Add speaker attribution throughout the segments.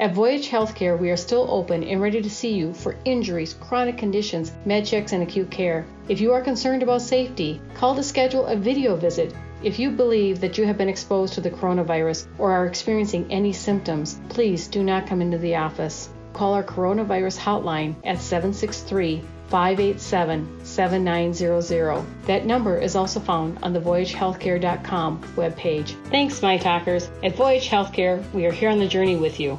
Speaker 1: At Voyage Healthcare, we are still open and ready to see you for injuries, chronic conditions, med checks, and acute care. If you are concerned about safety, call to schedule a video visit. If you believe that you have been exposed to the coronavirus or are experiencing any symptoms, please do not come into the office. Call our coronavirus hotline at 763 587 7900. That number is also found on the VoyageHealthcare.com webpage. Thanks, my talkers. At Voyage Healthcare, we are here on the journey with you.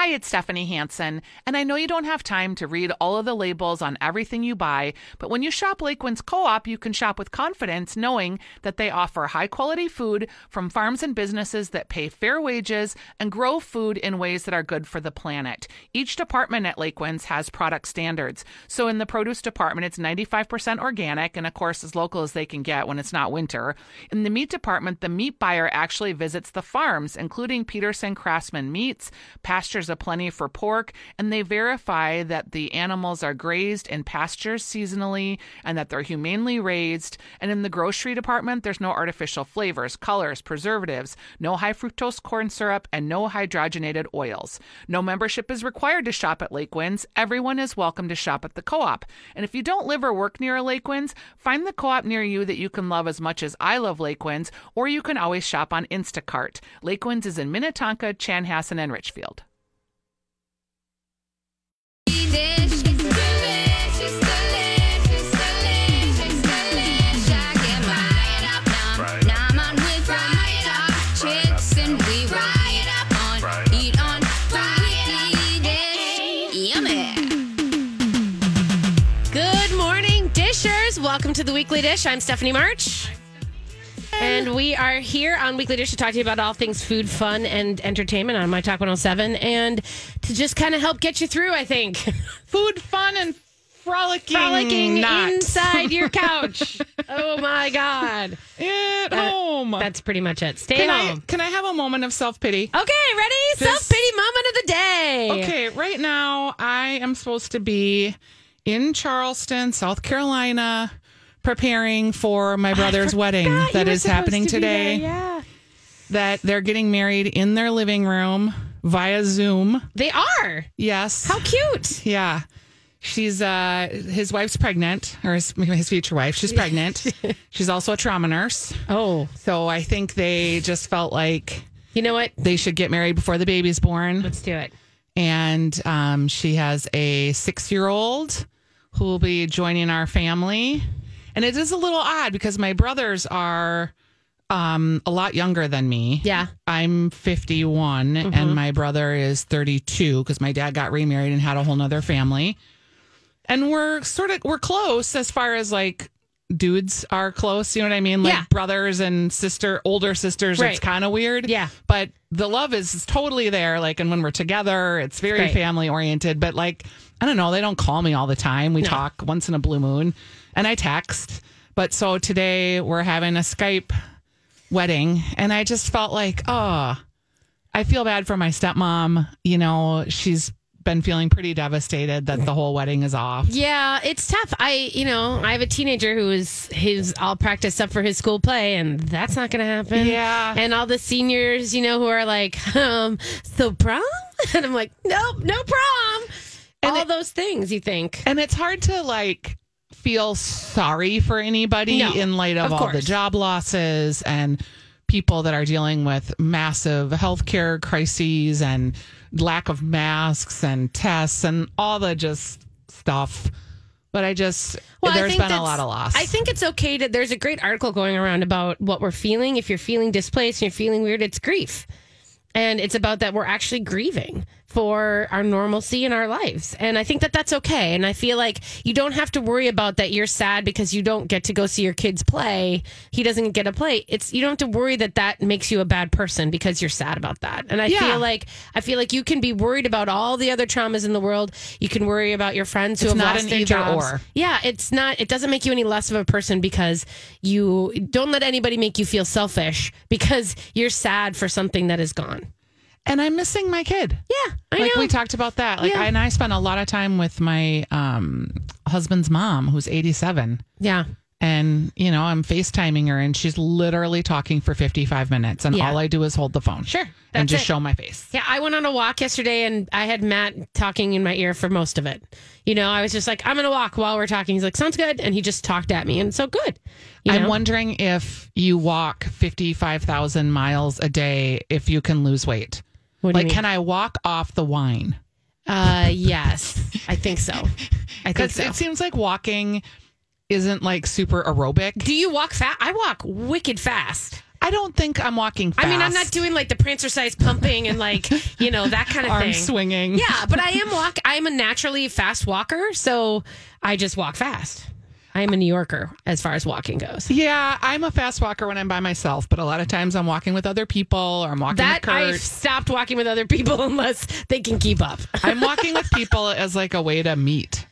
Speaker 2: Hi, it's Stephanie Hansen, and I know you don't have time to read all of the labels on everything you buy, but when you shop Lakewinds Co-op, you can shop with confidence knowing that they offer high-quality food from farms and businesses that pay fair wages and grow food in ways that are good for the planet. Each department at Lakewinds has product standards. So in the produce department, it's 95% organic and of course as local as they can get when it's not winter. In the meat department, the meat buyer actually visits the farms, including Peterson Craftsman Meats, Pastures of Plenty for pork, and they verify that the animals are grazed in pastures seasonally and that they're humanely raised. And in the grocery department, there's no artificial flavors, colors, preservatives, no high fructose corn syrup, and no hydrogenated oils. No membership is required to shop at Lakewinds. Everyone is welcome to shop at the co op. And if you don't live or work near a Lakewinds, find the co op near you that you can love as much as I love Lakewinds, or you can always shop on Instacart. Lakewinds is in Minnetonka, Chanhassen, and Richfield.
Speaker 3: Welcome to the Weekly Dish. I'm Stephanie March. And we are here on Weekly Dish to talk to you about all things food, fun, and entertainment on My Talk 107 and to just kind of help get you through, I think.
Speaker 2: Food, fun, and frolicking.
Speaker 3: Frolicking
Speaker 2: not.
Speaker 3: inside your couch. oh my God.
Speaker 2: At
Speaker 3: That-
Speaker 2: home.
Speaker 3: That's pretty much it. Stay
Speaker 2: can
Speaker 3: home.
Speaker 2: I, can I have a moment of self pity?
Speaker 3: Okay, ready? Self pity moment of the day.
Speaker 2: Okay, right now I am supposed to be in Charleston, South Carolina, preparing for my brother's wedding
Speaker 3: that is you
Speaker 2: that
Speaker 3: were
Speaker 2: is
Speaker 3: supposed
Speaker 2: happening
Speaker 3: to be there,
Speaker 2: today.
Speaker 3: Yeah.
Speaker 2: That they're getting married in their living room via Zoom.
Speaker 3: They are.
Speaker 2: Yes.
Speaker 3: How cute.
Speaker 2: Yeah. She's uh his wife's pregnant, or his, his future wife. She's pregnant. She's also a trauma nurse.
Speaker 3: Oh,
Speaker 2: So I think they just felt like
Speaker 3: you know what?
Speaker 2: they should get married before the baby's born.
Speaker 3: Let's do it.
Speaker 2: And um, she has a six year old who will be joining our family. And it is a little odd because my brothers are um, a lot younger than me.
Speaker 3: Yeah.
Speaker 2: I'm 51 and my brother is 32 because my dad got remarried and had a whole nother family. And we're sort of, we're close as far as like dudes are close. You know what I mean? Like
Speaker 3: Yeah.
Speaker 2: brothers and sister, older sisters. It's kind of weird.
Speaker 3: Yeah.
Speaker 2: But the love is totally there. Like, and when we're together, it's very family oriented. But like, I don't know, they don't call me all the time. We
Speaker 3: No.
Speaker 2: talk once in a blue moon and I text. But so today we're having a Skype wedding and I just felt like, oh, I feel bad for my stepmom. You know, she's been feeling pretty devastated that the whole wedding is off.
Speaker 3: Yeah, it's tough. I, you know, I have a teenager who is his all practiced up for his school play, and that's not going to happen.
Speaker 2: Yeah.
Speaker 3: and all the seniors, you know, who are like, um, so prom, and I'm like, nope, no prom.
Speaker 2: And
Speaker 3: all
Speaker 2: it-
Speaker 3: those things you think.
Speaker 2: And it's hard to like feel sorry for anybody
Speaker 3: No,
Speaker 2: in light of,
Speaker 3: of
Speaker 2: all the job losses and people that are dealing with massive healthcare crises and lack of masks and tests and all the just stuff. But I just
Speaker 3: Well,
Speaker 2: there's been a lot of loss.
Speaker 3: I think it's okay to. There's a great article going around about what we're feeling. If you're feeling displaced and you're feeling weird, it's grief, and it's about that we're actually grieving for our normalcy in our lives. And I think that that's okay. And I feel like you don't have to worry about that you're sad because you don't get to go see your kids play. He doesn't get to play. It's you don't have to worry that that makes you a bad person because you're sad about that. And I
Speaker 2: Yeah.
Speaker 3: feel like I feel like you can be worried about all the other traumas in the world. You can worry about your friends who
Speaker 2: It's
Speaker 3: have lost their jobs.
Speaker 2: or.
Speaker 3: Yeah, it's not. It doesn't make you any less of a person because you don't let anybody make you feel selfish because you're sad for something that is gone.
Speaker 2: And I'm missing my kid.
Speaker 3: Yeah, I
Speaker 2: like
Speaker 3: know.
Speaker 2: we talked about that. Like
Speaker 3: Yeah.
Speaker 2: I, and I spent a lot of time with my um, husband's mom, who's 87.
Speaker 3: yeah,
Speaker 2: And, you know, I'm FaceTiming her and she's literally talking for 55 minutes. And
Speaker 3: Yeah.
Speaker 2: all I do is hold the phone.
Speaker 3: Sure,
Speaker 2: and just
Speaker 3: it.
Speaker 2: show my face.
Speaker 3: yeah. I went on a walk yesterday and I had Matt talking in my ear for most of it. You know, I was just like, I'm gonna walk while we're talking. He's like, sounds good, and he just talked at me, and so good. You
Speaker 2: I'm wondering if you walk 55,000 miles a day, if you can lose weight.
Speaker 3: What
Speaker 2: Like, can I walk off the wine?
Speaker 3: Uh, yes, I think so. I think so.
Speaker 2: it seems like walking isn't like super aerobic.
Speaker 3: Do you walk fast? I walk wicked fast.
Speaker 2: I don't think I'm walking fast.
Speaker 3: I mean, I'm not doing like the Prancercise pumping and like you know that kind of thing.
Speaker 2: arm
Speaker 3: thing.
Speaker 2: swinging.
Speaker 3: Yeah, but I am walk. I am a naturally fast walker, so I just walk fast. I am a New Yorker as far as walking goes.
Speaker 2: Yeah, I'm a fast walker when I'm by myself, but a lot of times I'm walking with other people or I'm walking
Speaker 3: That
Speaker 2: with Kurt.
Speaker 3: I've stopped walking with other people unless they can keep up.
Speaker 2: I'm walking with people as like a way to meet.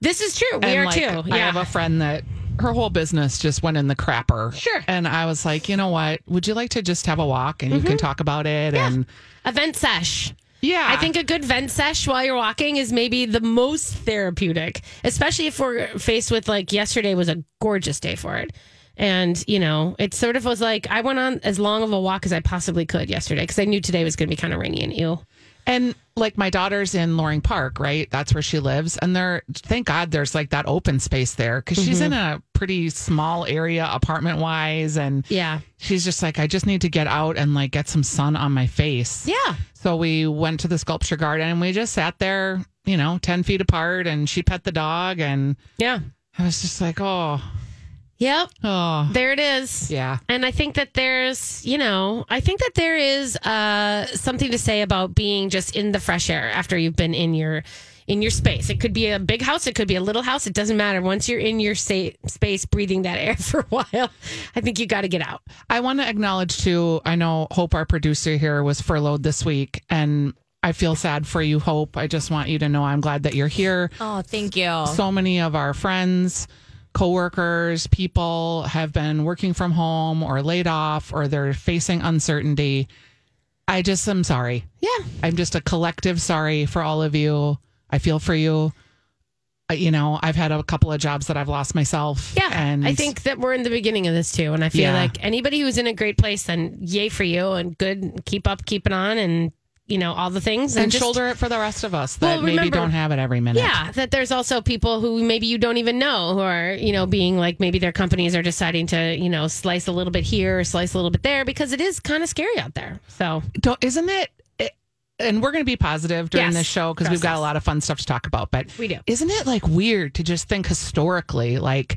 Speaker 3: This is true. We
Speaker 2: and
Speaker 3: are
Speaker 2: like,
Speaker 3: too.
Speaker 2: I have a friend that her whole business just went in the crapper.
Speaker 3: Sure.
Speaker 2: And I was like, you know what? Would you like to just have a walk and you mm-hmm. can talk about it? And
Speaker 3: event sesh.
Speaker 2: Yeah,
Speaker 3: I think a good vent sesh while you're walking is maybe the most therapeutic, especially if we're faced with like yesterday was a gorgeous day for it. And, you know, it sort of was like I went on as long of a walk as I possibly could yesterday because I knew today was going to be kind of rainy and ew.
Speaker 2: And like my daughter's in Loring Park, right? That's where she lives. And there, thank God there's like that open space there because she's
Speaker 3: Mm-hmm.
Speaker 2: in a pretty small area apartment wise. And
Speaker 3: Yeah.
Speaker 2: she's just like, I just need to get out and like get some sun on my face.
Speaker 3: Yeah.
Speaker 2: So we went to the sculpture garden and we just sat there, you know, 10 feet apart and she pet the dog. And
Speaker 3: Yeah.
Speaker 2: I was just like, oh,
Speaker 3: Yep.
Speaker 2: oh,
Speaker 3: There it is.
Speaker 2: yeah.
Speaker 3: And I think that there's, you know, I think that there is uh, something to say about being just in the fresh air after you've been in your in your space. It could be a big house, it could be a little house. It doesn't matter. Once you're in your sa- space, breathing that air for a while, I think you got to get out.
Speaker 2: I want to acknowledge too. I know Hope, our producer here, was furloughed this week, and I feel sad for you, Hope. I just want you to know I'm glad that you're here.
Speaker 4: Oh, thank you.
Speaker 2: So many of our friends, coworkers, people have been working from home or laid off, or they're facing uncertainty. I just am sorry.
Speaker 3: Yeah.
Speaker 2: I'm just a collective sorry for all of you. I feel for you. Uh, You know, I've had a couple of jobs that I've lost myself.
Speaker 3: Yeah.
Speaker 2: and
Speaker 3: I think that we're in the beginning of this too. And I feel
Speaker 2: Yeah.
Speaker 3: like anybody who's in a great place, then yay for you and good. Keep up, keep it on, and, you know, all the things.
Speaker 2: and
Speaker 3: just-
Speaker 2: shoulder it for the rest of us that
Speaker 3: Well,
Speaker 2: maybe don't have it every minute.
Speaker 3: Yeah, that there's also people who maybe you don't even know who are, you know, being like maybe their companies are deciding to, you know, slice a little bit here or slice a little bit there because it is kind of scary out there. So,
Speaker 2: don't isn't it, it and we're going to be positive during
Speaker 3: Yes,
Speaker 2: this show because we've got a lot of fun stuff to talk about but
Speaker 3: We do.
Speaker 2: isn't it like weird to just think historically like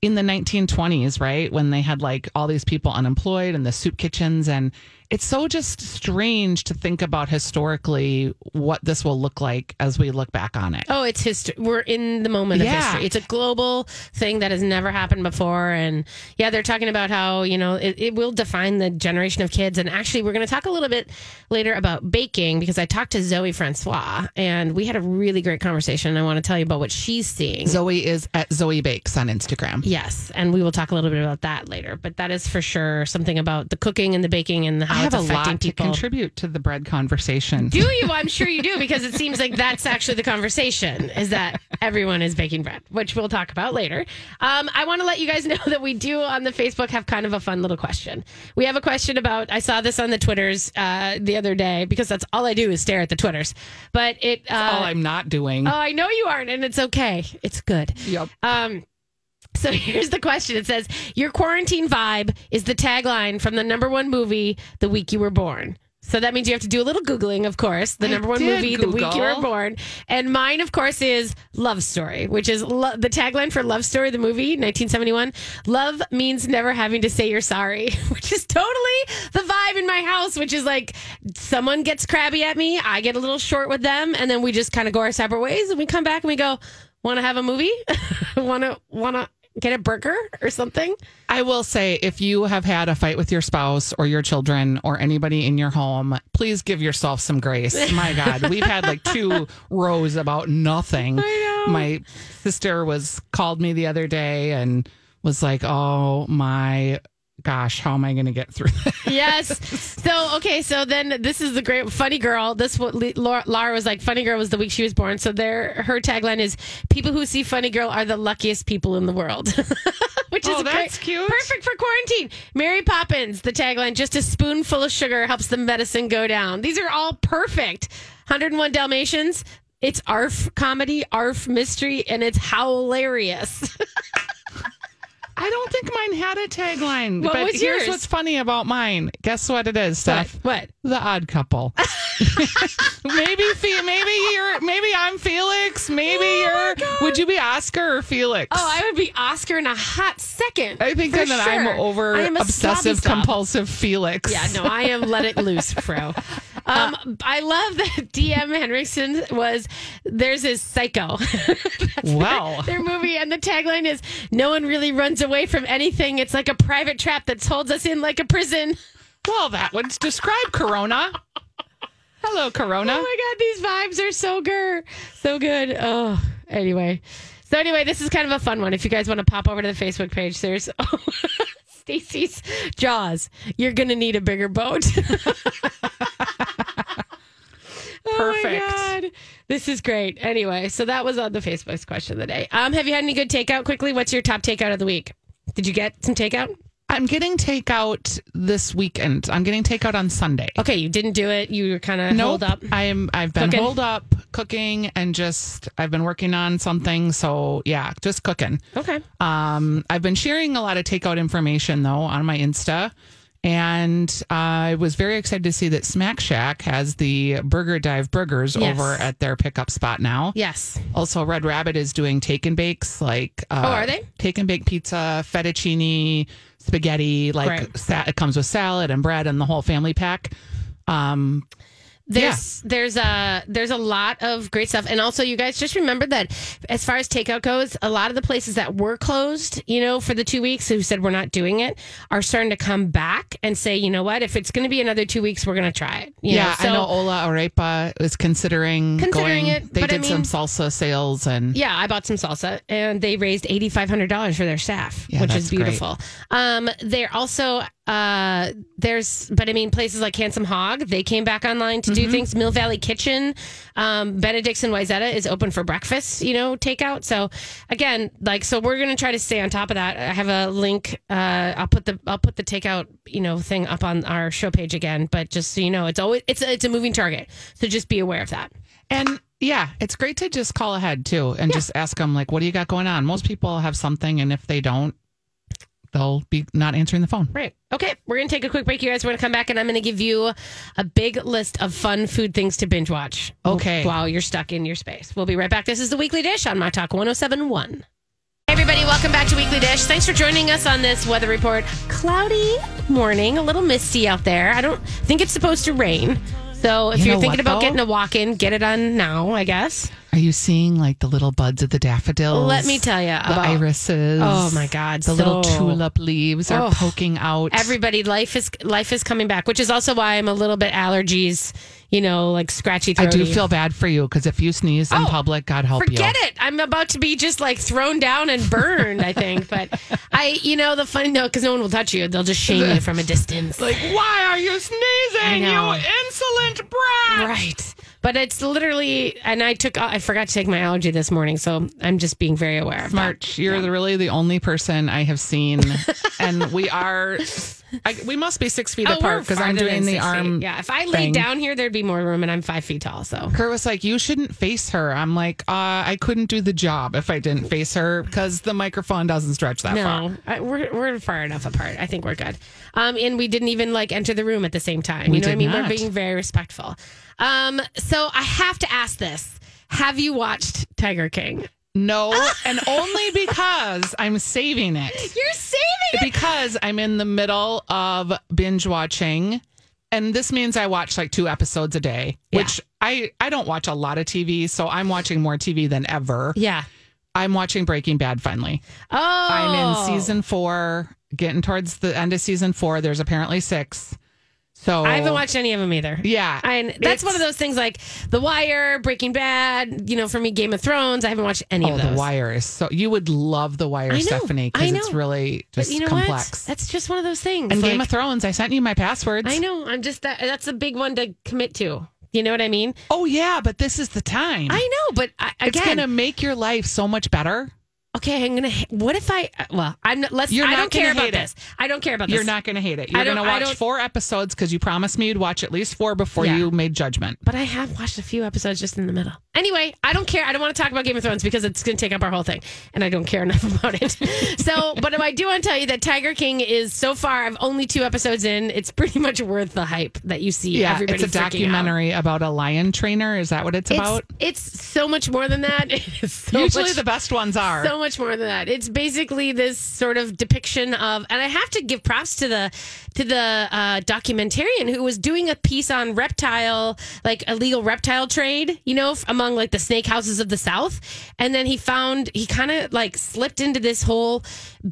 Speaker 2: in the 1920s right when they had like all these people unemployed and the soup kitchens and it's so just strange to think about historically what this will look like as we look back on it
Speaker 3: oh, it's history. We're in the moment of history. It's a global thing that has never happened before. And yeah, they're talking about how, you know, it, it will define the generation of kids. And actually, we're going to talk a little bit later about baking because I talked to Zoe Francois and we had a really great conversation. I want to tell you about what she's seeing.
Speaker 2: zoe is at zoe bakes on instagram
Speaker 3: Yes, and we will talk a little bit about that later. But that is for sure something about the cooking and the baking and the
Speaker 2: i have a lot to contribute to the bread conversation
Speaker 3: do you? I'm sure you do because it seems like that's actually the conversation is that everyone is baking bread, which we'll talk about later. Um, I want to let you guys know that we do on the Facebook have kind of a fun little question. We have a question about, I saw this on the Twitters uh, the other day because that's all I do is stare at the Twitters. But it, uh,
Speaker 2: all i'm not doing
Speaker 3: oh, I know you aren't, and it's okay. It's good.
Speaker 2: yep
Speaker 3: Um, so here's the question. It says, Your quarantine vibe is the tagline from the number one movie, The Week You Were Born. So that means you have to do a little Googling, of course. The
Speaker 2: I
Speaker 3: number one movie, The Week You Were Born. And mine, of course, is Love Story, which is lo- the tagline for Love Story, the movie, 1971. Love means never having to say you're sorry, which is totally the vibe in my house house, which is like someone gets crabby at me, I get a little short with them, and then we just kind of go our separate ways, and we come back and we go, "Want to have a movie? Want to want to get a burger or something?"
Speaker 2: I will say, if you have had a fight with your spouse or your children or anybody in your home, please give yourself some grace. My God, we've had like two rows about nothing.
Speaker 3: I know.
Speaker 2: My sister was called me the other day and was like, "Oh my gosh, how am I going to get through this?"
Speaker 3: yes. So okay, so then this is the great funny girl. This what Laura, Laura was like. Funny girl was the week she was born. So there, her tagline is: "People who see funny girl are the luckiest people in the world." Which is
Speaker 2: Oh,
Speaker 3: great.
Speaker 2: that's cute.
Speaker 3: Perfect for quarantine. Mary Poppins, the tagline: "Just a spoonful of sugar helps the medicine go down." These are all perfect. 101 Dalmatians. It's ARF comedy, ARF mystery, and it's hilarious.
Speaker 2: I don't think mine had a tagline.
Speaker 3: What
Speaker 2: but
Speaker 3: was
Speaker 2: here's
Speaker 3: yours?
Speaker 2: what's funny about mine. Guess what it is. Steph?
Speaker 3: What?
Speaker 2: The Odd Couple. maybe, maybe you're, maybe I'm Felix. Maybe
Speaker 3: Oh
Speaker 2: you're. Would you be Oscar or Felix?
Speaker 3: Oh, I would be Oscar in a hot second.
Speaker 2: I think
Speaker 3: for
Speaker 2: that I'm
Speaker 3: sure.
Speaker 2: over
Speaker 3: I am a
Speaker 2: obsessive compulsive Felix.
Speaker 3: Yeah, no, I am let it loose, Fro. Um, I love that DM Henriksen was there's his psycho.
Speaker 2: Well.
Speaker 3: their, their movie, and the tagline is "No one really runs away from anything. It's like a private trap that holds us in like a prison."
Speaker 2: Well, that would describe Corona. Hello, Corona.
Speaker 3: Oh my god, these vibes are so good, so good. Oh, anyway, so anyway, this is kind of a fun one. If you guys want to pop over to the Facebook page, there's Stacy's Jaws. You're gonna need a bigger boat. Oh
Speaker 2: Perfect.
Speaker 3: God. This is great. Anyway, so that was on the Facebook's question of the day. Um, have you had any good takeout quickly? What's your top takeout of the week? Did you get some takeout?
Speaker 2: I'm getting takeout this weekend. I'm getting takeout on Sunday.
Speaker 3: Okay, you didn't do it. You were kind of
Speaker 2: Nope.
Speaker 3: hold up.
Speaker 2: I'm I've been
Speaker 3: Cooking?
Speaker 2: holed up cooking and just I've been working on something. So yeah, just cooking.
Speaker 3: Okay.
Speaker 2: Um, I've been sharing a lot of takeout information though on my Insta, and I was very excited to see that Smack Shack has the Burger Dive burgers
Speaker 3: Yes.
Speaker 2: over at their pickup spot now.
Speaker 3: Yes.
Speaker 2: Also, Red Rabbit is doing take and bakes like uh,
Speaker 3: Oh, are they?
Speaker 2: take and bake pizza, fettuccine, spaghetti. Like
Speaker 3: Right.
Speaker 2: sa- it comes with salad and bread and the whole family pack. Um,
Speaker 3: There's there's a there's a lot of great stuff, and also you guys just remember that as far as takeout goes, a lot of the places that were closed, you know, for the two weeks who said we're not doing it, are starting to come back and say, you know what, if it's going to be another two weeks, we're going to try it. You
Speaker 2: yeah,
Speaker 3: know?
Speaker 2: I know Hola Arepa is considering
Speaker 3: Considering
Speaker 2: going.
Speaker 3: it,
Speaker 2: They
Speaker 3: but I
Speaker 2: did some salsa sales and
Speaker 3: Yeah, I bought some salsa and they raised eighty five hundred dollars for their staff,
Speaker 2: Yeah,
Speaker 3: which is beautiful. Um, they're also uh, there's, but I mean, places like Handsome Hog, they came back online to
Speaker 2: Mm-hmm.
Speaker 3: do things. Mill Valley Kitchen, um, Benedict's and Wayzata is open for breakfast, you know, takeout. So again, like, so we're gonna try to stay on top of that. I have a link. Uh, I'll put the I'll put the takeout, you know, thing up on our show page again. But just so you know, it's always it's a, it's a moving target. So just be aware of that.
Speaker 2: And yeah, it's great to just call ahead too and just ask them like, "What do you got going on?" Most people have something, and if they don't, they'll be not answering the phone.
Speaker 3: Right. Okay. We're going to take a quick break, you guys. We're going to come back and I'm going to give you a big list of fun food things to binge watch.
Speaker 2: Okay.
Speaker 3: While you're stuck in your space. We'll be right back. This is the Weekly Dish on My Talk 1071. Hey, everybody. Welcome back to Weekly Dish. Thanks for joining us on this weather report. Cloudy morning, a little misty out there. I don't think it's supposed to rain. So if
Speaker 2: You
Speaker 3: you are thinking
Speaker 2: what,
Speaker 3: about
Speaker 2: though?
Speaker 3: getting a walk in, get it on now, I guess.
Speaker 2: Are you seeing like the little buds of the daffodils?
Speaker 3: Let me tell
Speaker 2: the
Speaker 3: about-
Speaker 2: irises.
Speaker 3: Oh, my God,
Speaker 2: the little tulip leaves are
Speaker 3: Oh.
Speaker 2: poking out.
Speaker 3: Everybody, life is life is coming back, which is also why I'm a little bit allergies, you know, like scratchy
Speaker 2: I do feel bad for you because if you sneeze in
Speaker 3: Oh,
Speaker 2: public, God help you.
Speaker 3: Forget it. I'm about to be just like thrown down and burned, I think. But I, you know, the funny note, because no one will touch you. They'll just shame you from a distance.
Speaker 2: Like, why are you sneezing, you insolent brat?
Speaker 3: right. But it's literally, and I took, I forgot to take my allergy this morning. So I'm just being very aware.
Speaker 2: March, you're the- really the only person I have seen, and we are. I, we must be six feet
Speaker 3: Oh,
Speaker 2: apart because I'm doing the
Speaker 3: six feet.
Speaker 2: arm.
Speaker 3: Yeah. If I laid down here, there'd be more room, and I'm five feet tall. So
Speaker 2: Kurt was like, "You shouldn't face her." I'm like, uh, "I couldn't do the job if I didn't face her because the microphone doesn't stretch that far."
Speaker 3: No, I, we're we're far enough apart. I think we're good. Um, and we didn't even like enter the room at the same time.
Speaker 2: We
Speaker 3: you know what I mean?
Speaker 2: not.
Speaker 3: We're being very respectful. Um, so I have to ask this: Have you watched Tiger King?
Speaker 2: No, and only because I'm saving it.
Speaker 3: You're saving it.
Speaker 2: Because I'm in the middle of binge watching and this means I watch like two episodes a day,
Speaker 3: Yeah.
Speaker 2: which I I don't watch a lot of TV, so I'm watching more TV than ever.
Speaker 3: Yeah.
Speaker 2: I'm watching Breaking Bad finally.
Speaker 3: Oh,
Speaker 2: I'm in season four, getting towards the end of season four. There's apparently six. So
Speaker 3: I haven't watched any of them either.
Speaker 2: Yeah,
Speaker 3: And that's one of those things like The Wire, Breaking Bad, you know, for me, Game of Thrones. I haven't watched any
Speaker 2: Oh,
Speaker 3: of those.
Speaker 2: The Wire is so you would love The Wire,
Speaker 3: I know,
Speaker 2: Stephanie,
Speaker 3: I
Speaker 2: because it's really
Speaker 3: But
Speaker 2: just
Speaker 3: you know
Speaker 2: complex.
Speaker 3: what? That's just one of those things.
Speaker 2: and Game of Thrones, I sent you my passwords.
Speaker 3: I know. I'm just that. That's a big one to commit to. You know what I mean?
Speaker 2: Oh yeah, but this is the time.
Speaker 3: I know, but I,
Speaker 2: it's gonna make your life so much better.
Speaker 3: Okay. I'm gonna. What if I? Well, I'm. not- Let's.
Speaker 2: You're
Speaker 3: I don't care
Speaker 2: gonna
Speaker 3: about
Speaker 2: it.
Speaker 3: this. I don't care about this.
Speaker 2: You're not gonna hate it. You're gonna watch four episodes because you promised me you'd watch at least four before
Speaker 3: Yeah.
Speaker 2: you made judgment.
Speaker 3: But I have watched a few episodes just in the middle. Anyway, I don't care. I don't want to talk about Game of Thrones because it's going to take up our whole thing, and I don't care enough about it. so, but I do want to tell you that Tiger King is so far. I'm only two episodes in. It's pretty much worth the hype that you see.
Speaker 2: Yeah, it's a
Speaker 3: freaking out.
Speaker 2: documentary about a lion trainer. Is that what it's,
Speaker 3: It's,
Speaker 2: about?
Speaker 3: it's so much more than that. It's so
Speaker 2: Usually
Speaker 3: much-
Speaker 2: the best ones are.
Speaker 3: so much more than that. It's basically this sort of depiction of, and I have to give props to the to the uh, documentarian who was doing a piece on reptile, like illegal reptile trade, you know, among like the snake houses of the South, and then he found he kind of like slipped into this whole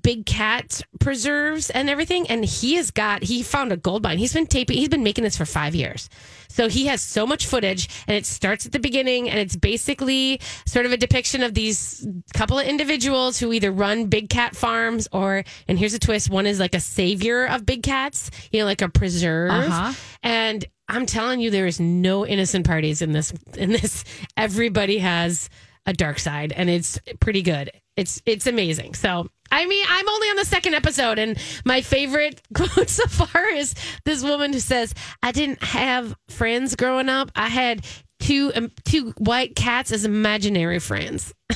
Speaker 3: big cat preserves and everything, and he has got he found a gold mine. He's been taping. He's been making this for five years. So he has so much footage, and it starts at the beginning, and it's basically sort of a depiction of these couple of individuals who either run big cat farms or, and here's a twist: one is like a savior of big cats, you know, like a preserve,
Speaker 2: Uh-huh.
Speaker 3: and. I'm telling you, there is no innocent parties in this. In this, everybody has a dark side, and it's pretty good. It's it's amazing. So I mean, I'm only on the second episode, and my favorite quote so far is this woman who says, "I didn't have friends growing up. I had two um, two white cats as imaginary friends."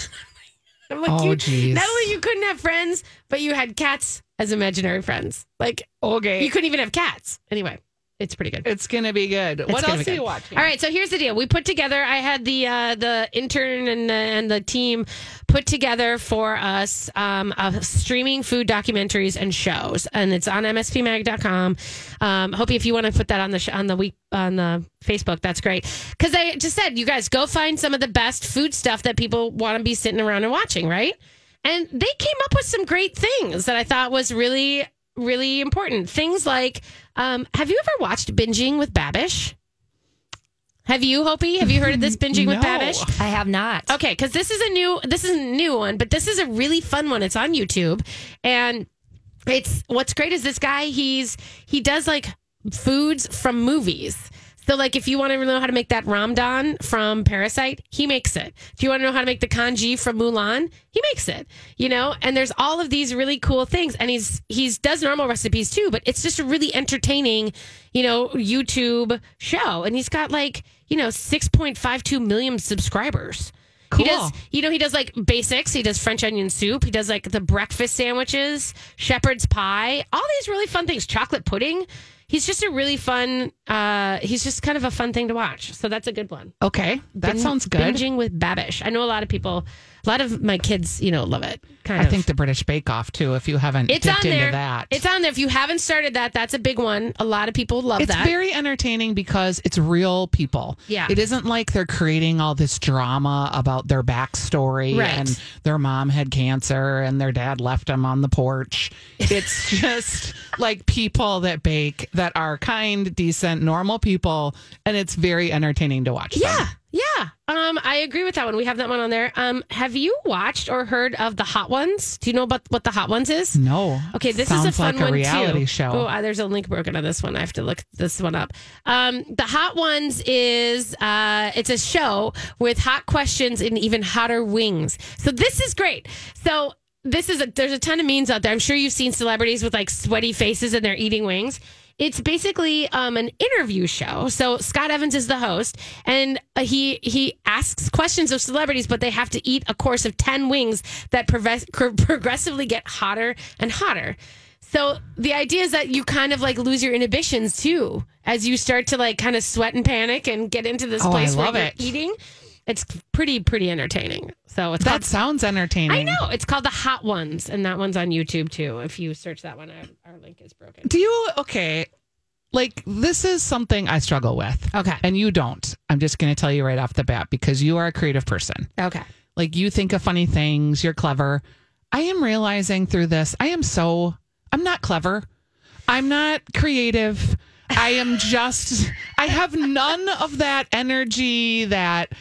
Speaker 3: I'm like,
Speaker 2: Oh,
Speaker 3: you,
Speaker 2: geez.
Speaker 3: not only you couldn't have friends, but you had cats as imaginary friends. Like
Speaker 2: okay.
Speaker 3: you couldn't even have cats. Anyway, it's pretty good.
Speaker 2: it's gonna be good.
Speaker 3: It's
Speaker 2: what else are you watching?
Speaker 3: All right, so here's the deal. We put together. I had the uh, the intern and the, and the team put together for us um, uh, streaming food documentaries and shows, and it's on MSPMag.com. Um, hope if you want to put that on the sh- on the week on the Facebook, that's great. Because I just said, you guys go find some of the best food stuff that people want to be sitting around and watching, right? And they came up with some great things that I thought was really really important. Things like, um, have you ever watched Binging with Babish? Have you, Hopi? Have you heard of this Binging with Babish?
Speaker 4: I have not.
Speaker 3: Okay, because this is a new this is a new one, but this is a really fun one. It's on YouTube, and it's what's great is this guy. He's he does like foods from movies. So like if you want to know how to make that ramdan from Parasite, he makes it. If you want to know how to make the congee from Mulan, he makes it. You know, and there's all of these really cool things, and he's he's does normal recipes too, but it's just a really entertaining, you know, YouTube show, and he's got like you know 6.52 million subscribers. He
Speaker 2: Cool.
Speaker 3: does, you know, he does like basics. He does French onion soup. He does like the breakfast sandwiches, shepherd's pie, all these really fun things. Chocolate pudding. He's just a really fun. uh He's just kind of a fun thing to watch. So that's a good one.
Speaker 2: Okay, that
Speaker 3: Bin-
Speaker 2: sounds good.
Speaker 3: Binging with Babish. I know a lot of people. A lot of my kids, you know, love it. Kind
Speaker 2: I
Speaker 3: of.
Speaker 2: think the British Bake Off too. If you haven't
Speaker 3: it's
Speaker 2: dipped
Speaker 3: on
Speaker 2: into
Speaker 3: there.
Speaker 2: that,
Speaker 3: It's on there. If you haven't started that, that's a big one. A lot of people love
Speaker 2: it's
Speaker 3: that.
Speaker 2: It's very entertaining because it's real people.
Speaker 3: Yeah.
Speaker 2: It isn't like they're creating all this drama about their backstory
Speaker 3: Right.
Speaker 2: and their mom had cancer and their dad left them on the porch. It's just like people that bake that are kind, decent, normal people. And it's very entertaining to watch. them.
Speaker 3: Yeah. Um, I agree with that one. We have that one on there. Um, have you watched or heard of the Hot Ones? Do you know about what the Hot Ones is?
Speaker 2: No.
Speaker 3: Okay, this
Speaker 2: Sounds
Speaker 3: is a fun
Speaker 2: like a
Speaker 3: one
Speaker 2: reality
Speaker 3: too.
Speaker 2: show.
Speaker 3: Oh, uh, there's a link broken on this one. I have to look this one up. Um, the Hot Ones is uh, it's a show with hot questions and even hotter wings. So this is great. So this is a, there's a ton of memes out there. I'm sure you've seen celebrities with like sweaty faces and they're eating wings. It's basically um, an interview show. So Scott Evans is the host, and uh, he he asks questions of celebrities, but they have to eat a course of ten wings that progress- progressively get hotter and hotter. So the idea is that you kind of like lose your inhibitions too as you start to like kind of sweat and panic and get into this
Speaker 2: Oh, I
Speaker 3: place
Speaker 2: love
Speaker 3: where you're eating. It's pretty pretty entertaining. So it's
Speaker 2: That
Speaker 3: called,
Speaker 2: sounds entertaining.
Speaker 3: I know it's called the Hot Ones, and that one's on YouTube too. If you search that one, our, our link is broken.
Speaker 2: Do you okay? like this is something I struggle with.
Speaker 3: Okay.
Speaker 2: And you don't. I'm just going to tell you right off the bat because you are a creative person.
Speaker 3: Okay.
Speaker 2: Like you think of funny things, you're clever. I am realizing through this, I am so, I'm not clever. I'm not creative. I am just, I have none of that energy that,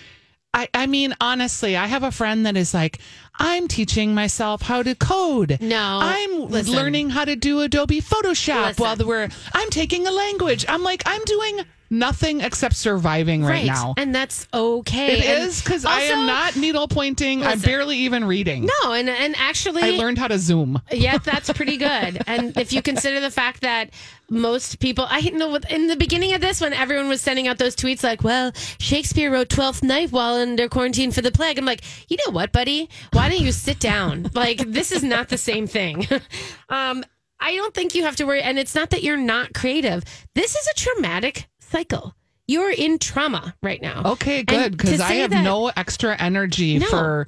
Speaker 2: I, I mean, honestly, I have a friend that is like, I'm teaching myself how to code.
Speaker 3: No,
Speaker 2: I'm
Speaker 3: listen.
Speaker 2: learning how to do Adobe Photoshop
Speaker 3: Listen.
Speaker 2: while we're, I'm taking a language. I'm like, I'm doing nothing except surviving right, now.
Speaker 3: And that's okay.
Speaker 2: It
Speaker 3: And
Speaker 2: is because I am not needle pointing. I'm barely even reading.
Speaker 3: No, and and actually
Speaker 2: I learned how to zoom.
Speaker 3: Yeah, that's pretty good. and if you consider the fact that most people, I know in the beginning of this, when everyone was sending out those tweets like, well, Shakespeare wrote Twelfth Night while under quarantine for the plague. I'm like, you know what, buddy? Why don't you sit down? Like, this is not the same thing. um, I don't think you have to worry. And it's not that you're not creative. This is a traumatic cycle. You're in trauma right now.
Speaker 2: Okay, good because I have
Speaker 3: that-
Speaker 2: no extra energy
Speaker 3: No.
Speaker 2: for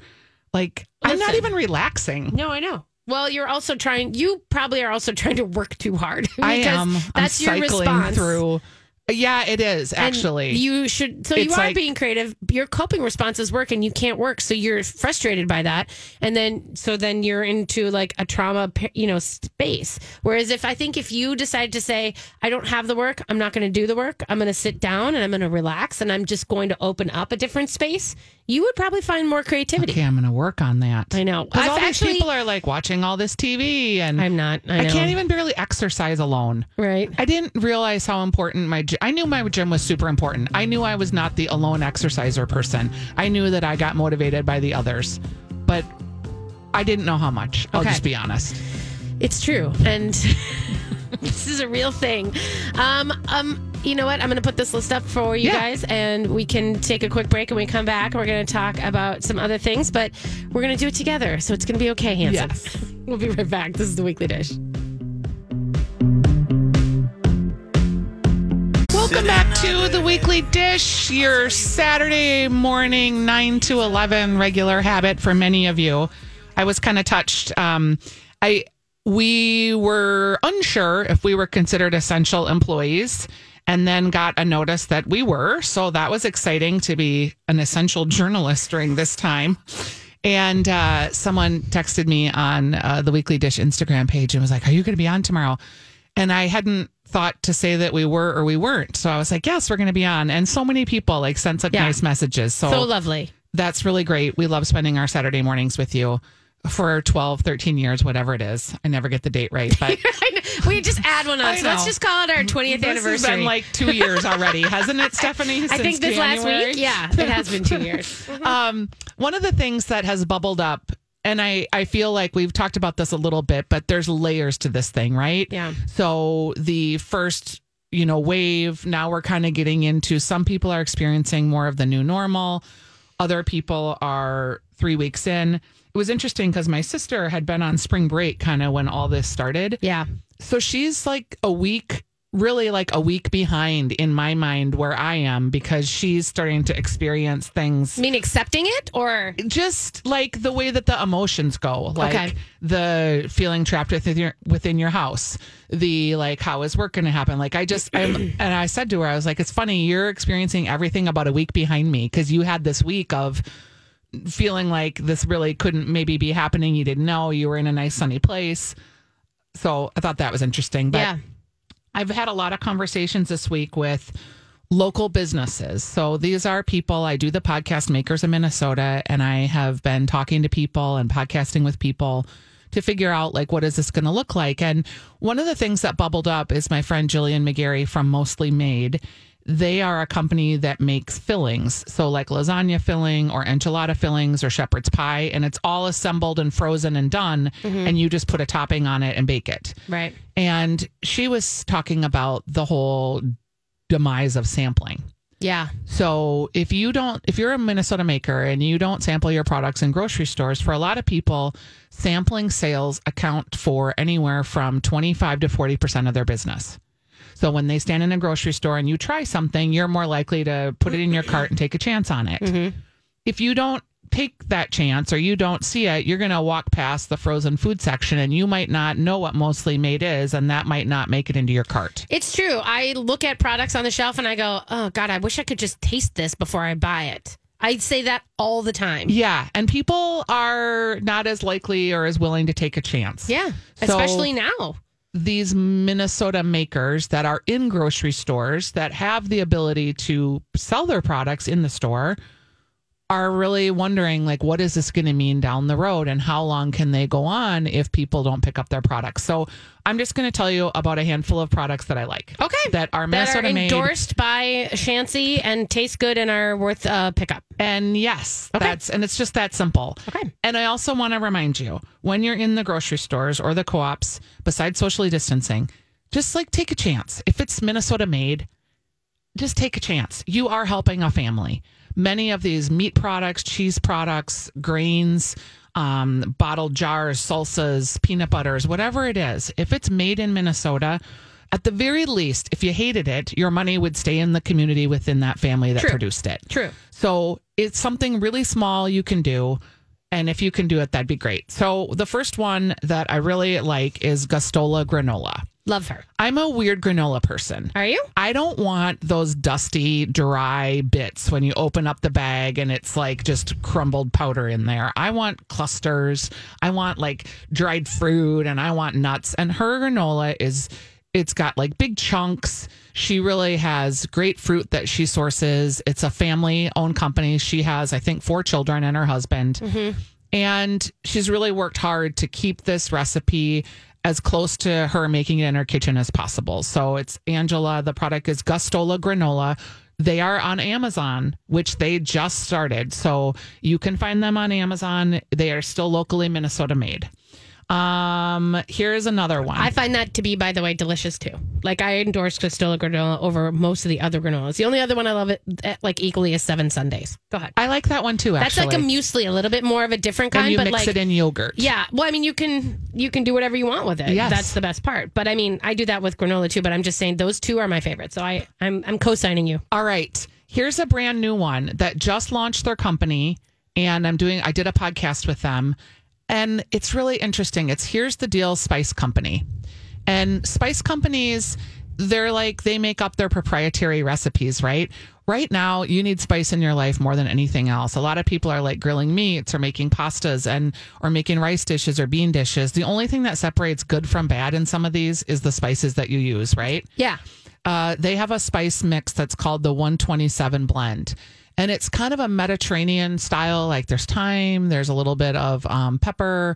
Speaker 2: like. I'm not even relaxing.
Speaker 3: No, I know. Well, you're also trying. You probably are also trying to work too hard.
Speaker 2: I am.
Speaker 3: That's
Speaker 2: I'm
Speaker 3: your
Speaker 2: cycling
Speaker 3: response.
Speaker 2: through. Yeah, it is
Speaker 3: And
Speaker 2: actually.
Speaker 3: you should. So you
Speaker 2: It's
Speaker 3: are
Speaker 2: like-
Speaker 3: being creative. Your coping responses work, and you can't work. So you're frustrated by that, and then so then you're into like a trauma, you know, space. Whereas if I think if you decide to say, I don't have the work, I'm not going to do the work. I'm going to sit down and I'm going to relax, and I'm just going to open up a different space. You would probably find more creativity.
Speaker 2: okay, I'm going to work on that.
Speaker 3: I know.
Speaker 2: Because all these people are like watching all this TV, and
Speaker 3: I'm not. I,
Speaker 2: I can't even barely exercise alone.
Speaker 3: Right.
Speaker 2: I didn't realize how important my gy- I knew my gym was super important. I knew I was not the alone exerciser person. I knew that I got motivated by the others, but I didn't know how much. I'll
Speaker 3: Okay.
Speaker 2: just be honest.
Speaker 3: It's true, and this is a real thing. Um, um, you know what? I'm going to put this list up for you
Speaker 2: Yeah.
Speaker 3: guys, and we can take a quick break. And we come back, we're going to talk about some other things, but we're going to do it together, so it's going to be okay, Hansen.
Speaker 2: Yes.
Speaker 3: we'll be right back. This is the weekly dish.
Speaker 2: Welcome back to the weekly dish, your Saturday morning 9 to 11 regular habit for many of you. I was kind of touched. Um, I we were unsure if we were considered essential employees and then got a notice that we were. So that was exciting to be an essential journalist during this time. And uh, someone texted me on uh, the Weekly Dish Instagram page and was like, Are you going to be on tomorrow? And I hadn't thought to say that we were or we weren't. So I was like, Yes, we're going to be on. And so many people like sent such
Speaker 3: Yeah.
Speaker 2: nice messages. So,
Speaker 3: So lovely.
Speaker 2: that's really great. We love spending our Saturday mornings with you for 12, 13 years, whatever it is. I never get the date right, but
Speaker 3: we just add one on. So let's just call it our 20th
Speaker 2: this has been like two years already, hasn't it, Stephanie?
Speaker 3: I
Speaker 2: since
Speaker 3: think this last week. Yeah, it has been two years.
Speaker 2: um, one of the things that has bubbled up, and I, I feel like we've talked about this a little bit, but there's layers to this thing, right?
Speaker 3: Yeah.
Speaker 2: So the first, you know, wave, now we're kind of getting into some people are experiencing more of the new normal. Other people are three weeks in. It was interesting because my sister had been on spring break kind of when all this started.
Speaker 3: Yeah.
Speaker 2: So she's like a week, really like a week behind in my mind where I am because she's starting to experience things
Speaker 3: I mean, accepting it or?
Speaker 2: Just like the way that the emotions go. Like
Speaker 3: Okay.
Speaker 2: the feeling trapped within your within your house. The like how is work going to happen? Like i just i'm and i said to her i was like it's funny you're experiencing everything about a week behind me because you had this week of feeling like this really couldn't maybe be happening. You didn't know. You were in a nice sunny place. So i thought that was interesting but
Speaker 3: yeah.
Speaker 2: I've had a lot of conversations this week with local businesses. So these are people, I do the podcast Makers of Minnesota, and I have been talking to people and podcasting with people to figure out like what is this going to look like. And one of the things that bubbled up is my friend Jillian McGarry from Mostly Made. They are a company that makes fillings. So like lasagna filling or enchilada fillings or shepherd's pie. And it's all assembled and frozen and done. Mm-hmm. And you just put a topping on it and bake it.
Speaker 3: Right.
Speaker 2: And she was talking about the whole demise of sampling.
Speaker 3: Yeah.
Speaker 2: So if you don't, if you're a Minnesota maker and you don't sample your products in grocery stores, for a lot of people, sampling sales account for anywhere from 25 to 40% of their business. So when they stand in a grocery store and you try something, you're more likely to put it in your cart and take a chance on it. Mm-hmm. If you don't take that chance or you don't see it, you're going to walk past the frozen food section and you might not know what mostly made is, and that might not make it into your cart.
Speaker 3: It's true. I look at products on the shelf and I go, oh, God, I wish I could just taste this before I buy it. I say that all the time.
Speaker 2: Yeah. And people are not as likely or as willing to take a chance.
Speaker 3: Yeah.
Speaker 2: So-
Speaker 3: Especially now.
Speaker 2: These Minnesota makers that are in grocery stores that have the ability to sell their products in the store are really wondering like what is this going to mean down the road and how long can they go on if people don't pick up their products. So I'm just going to tell you about a handful of products that I like.
Speaker 3: Okay.
Speaker 2: That are
Speaker 3: That
Speaker 2: Minnesota
Speaker 3: are
Speaker 2: made.
Speaker 3: endorsed by Shancy and taste good and are worth uh, pickup.
Speaker 2: And yes,
Speaker 3: Okay.
Speaker 2: that's and it's just that simple.
Speaker 3: Okay.
Speaker 2: And I also want to remind you when you're in the grocery stores or the co-ops, besides socially distancing, just like take a chance. If it's Minnesota made, just take a chance. You are helping a family. Many of these meat products, cheese products, grains, um, bottled jars, salsas, peanut butters, whatever it is, if it's made in Minnesota, at the very least, if you hated it, your money would stay in the community within that family that
Speaker 3: True.
Speaker 2: produced it.
Speaker 3: True.
Speaker 2: So it's something really small you can do. And if you can do it, that'd be great. So the first one that I really like is Gustola granola.
Speaker 3: Love her.
Speaker 2: I'm a weird granola person.
Speaker 3: Are you?
Speaker 2: I don't want those dusty, dry bits when you open up the bag and it's like just crumbled powder in there. I want clusters. I want like dried fruit and I want nuts. And her granola is, it's got like big chunks. She really has great fruit that she sources. It's a family owned company. She has, I think, four children and her husband. Mm-hmm. And she's really worked hard to keep this recipe as close to her making it in her kitchen as possible. So it's Angela. The product is Gustola Granola. They are on Amazon, which they just started. So you can find them on Amazon. They are still locally Minnesota made. Um, here's another one.
Speaker 3: I find that to be, by the way, delicious too. Like I endorse Cristola granola over most of the other granolas. The only other one I love it eh, like equally is Seven Sundays. Go ahead.
Speaker 2: I like that one too. Actually.
Speaker 3: That's like a muesli, a little bit more of a different kind,
Speaker 2: and you
Speaker 3: but
Speaker 2: mix
Speaker 3: like
Speaker 2: it in yogurt.
Speaker 3: yeah. Well, I mean, you can you can do whatever you want with it.
Speaker 2: Yes.
Speaker 3: That's the best part. But I mean, I do that with granola too. But I'm just saying those two are my favorites. So I I'm I'm co-signing you.
Speaker 2: All right. Here's a brand new one that just launched their company. And I'm doing, I did a podcast with them. And it's really interesting. It's Here's the Deal Spice Company. And spice companies, they're like, they make up their proprietary recipes, right? Right now, you need spice in your life more than anything else. A lot of people are like grilling meats or making pastas and or making rice dishes or bean dishes. The only thing that separates good from bad in some of these is the spices that you use, right?
Speaker 3: Yeah.
Speaker 2: uh, they have a spice mix that's called the 127 blend. And it's kind of a Mediterranean style. Like there's thyme, there's a little bit of um, pepper,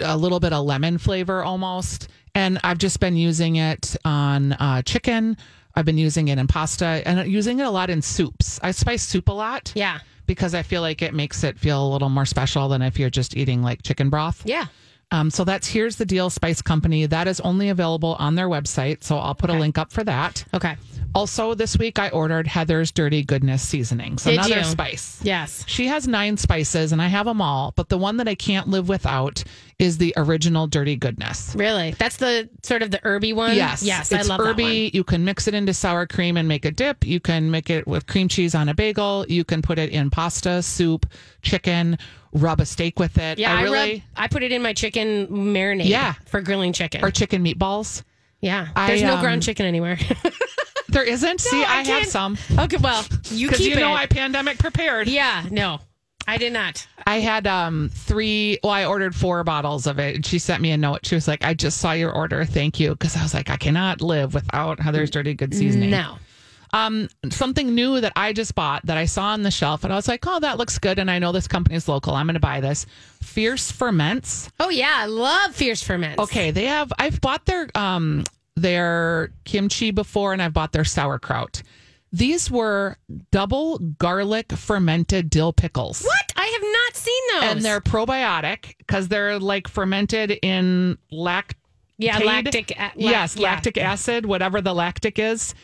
Speaker 2: a little bit of lemon flavor almost. And I've just been using it on uh, chicken. I've been using it in pasta and using it a lot in soups. I spice soup a lot
Speaker 3: Yeah.
Speaker 2: because I feel like it makes it feel a little more special than if you're just eating like chicken broth.
Speaker 3: Yeah.
Speaker 2: Um, so that's Here's the Deal Spice Company. That is only available on their website. So I'll put a link up for that.
Speaker 3: Okay.
Speaker 2: Also, this week I ordered Heather's Dirty Goodness seasoning. So
Speaker 3: Did
Speaker 2: another
Speaker 3: you?
Speaker 2: spice.
Speaker 3: Yes.
Speaker 2: She has nine spices and I have them all, but the one that I can't live without is the original Dirty Goodness.
Speaker 3: Really? That's the sort of the herby one.
Speaker 2: Yes.
Speaker 3: Yes.
Speaker 2: It's
Speaker 3: I love
Speaker 2: herby.
Speaker 3: that one.
Speaker 2: You can mix it into sour cream and make a dip. You can make it with cream cheese on a bagel. You can put it in pasta, soup, chicken, rub a steak with it.
Speaker 3: Yeah,
Speaker 2: I
Speaker 3: I,
Speaker 2: really
Speaker 3: rub, I put it in my chicken marinade.
Speaker 2: Yeah.
Speaker 3: for grilling chicken.
Speaker 2: or chicken meatballs.
Speaker 3: yeah,
Speaker 2: I,
Speaker 3: there's no
Speaker 2: um,
Speaker 3: ground chicken anywhere.
Speaker 2: There isn't. See,
Speaker 3: I
Speaker 2: I, have some
Speaker 3: okay, well, you keep
Speaker 2: you know
Speaker 3: it.
Speaker 2: I pandemic prepared.
Speaker 3: yeah, no, I did not.
Speaker 2: I had um three. Well, I ordered four bottles of it, and she sent me a note. She was like, "I just saw your order. Thank you." Because I was like, I cannot live without Heather's Dirty Good seasoning.
Speaker 3: No.
Speaker 2: Um, something new that I just bought that I saw on the shelf, and I was like, "Oh, that looks good." And I know this company is local. I'm going to buy this. Fierce Ferments.
Speaker 3: Oh yeah, I love fierce ferments.
Speaker 2: Okay, they have. I've bought their um their kimchi before, and I've bought their sauerkraut. These were double garlic fermented dill pickles.
Speaker 3: What? I have not seen those.
Speaker 2: and they're probiotic because they're like fermented in lact.
Speaker 3: yeah, lactic. a-
Speaker 2: yes,
Speaker 3: yeah.
Speaker 2: lactic acid, whatever the lactic is.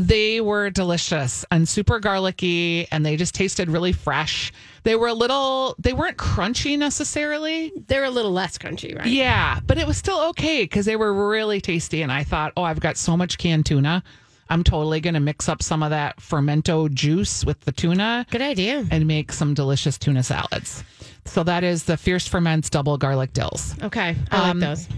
Speaker 2: They were delicious and super garlicky, and they just tasted really fresh. They were a little, they weren't crunchy necessarily.
Speaker 3: They're a little less crunchy, right?
Speaker 2: Yeah, but it was still okay because they were really tasty. And I thought, oh, I've got so much canned tuna. I'm totally going to mix up some of that fermento juice with the tuna
Speaker 3: Good idea.
Speaker 2: and make some delicious tuna salads. So that is the Fierce Ferments double garlic dills.
Speaker 3: Okay, I
Speaker 2: Um,
Speaker 3: like those.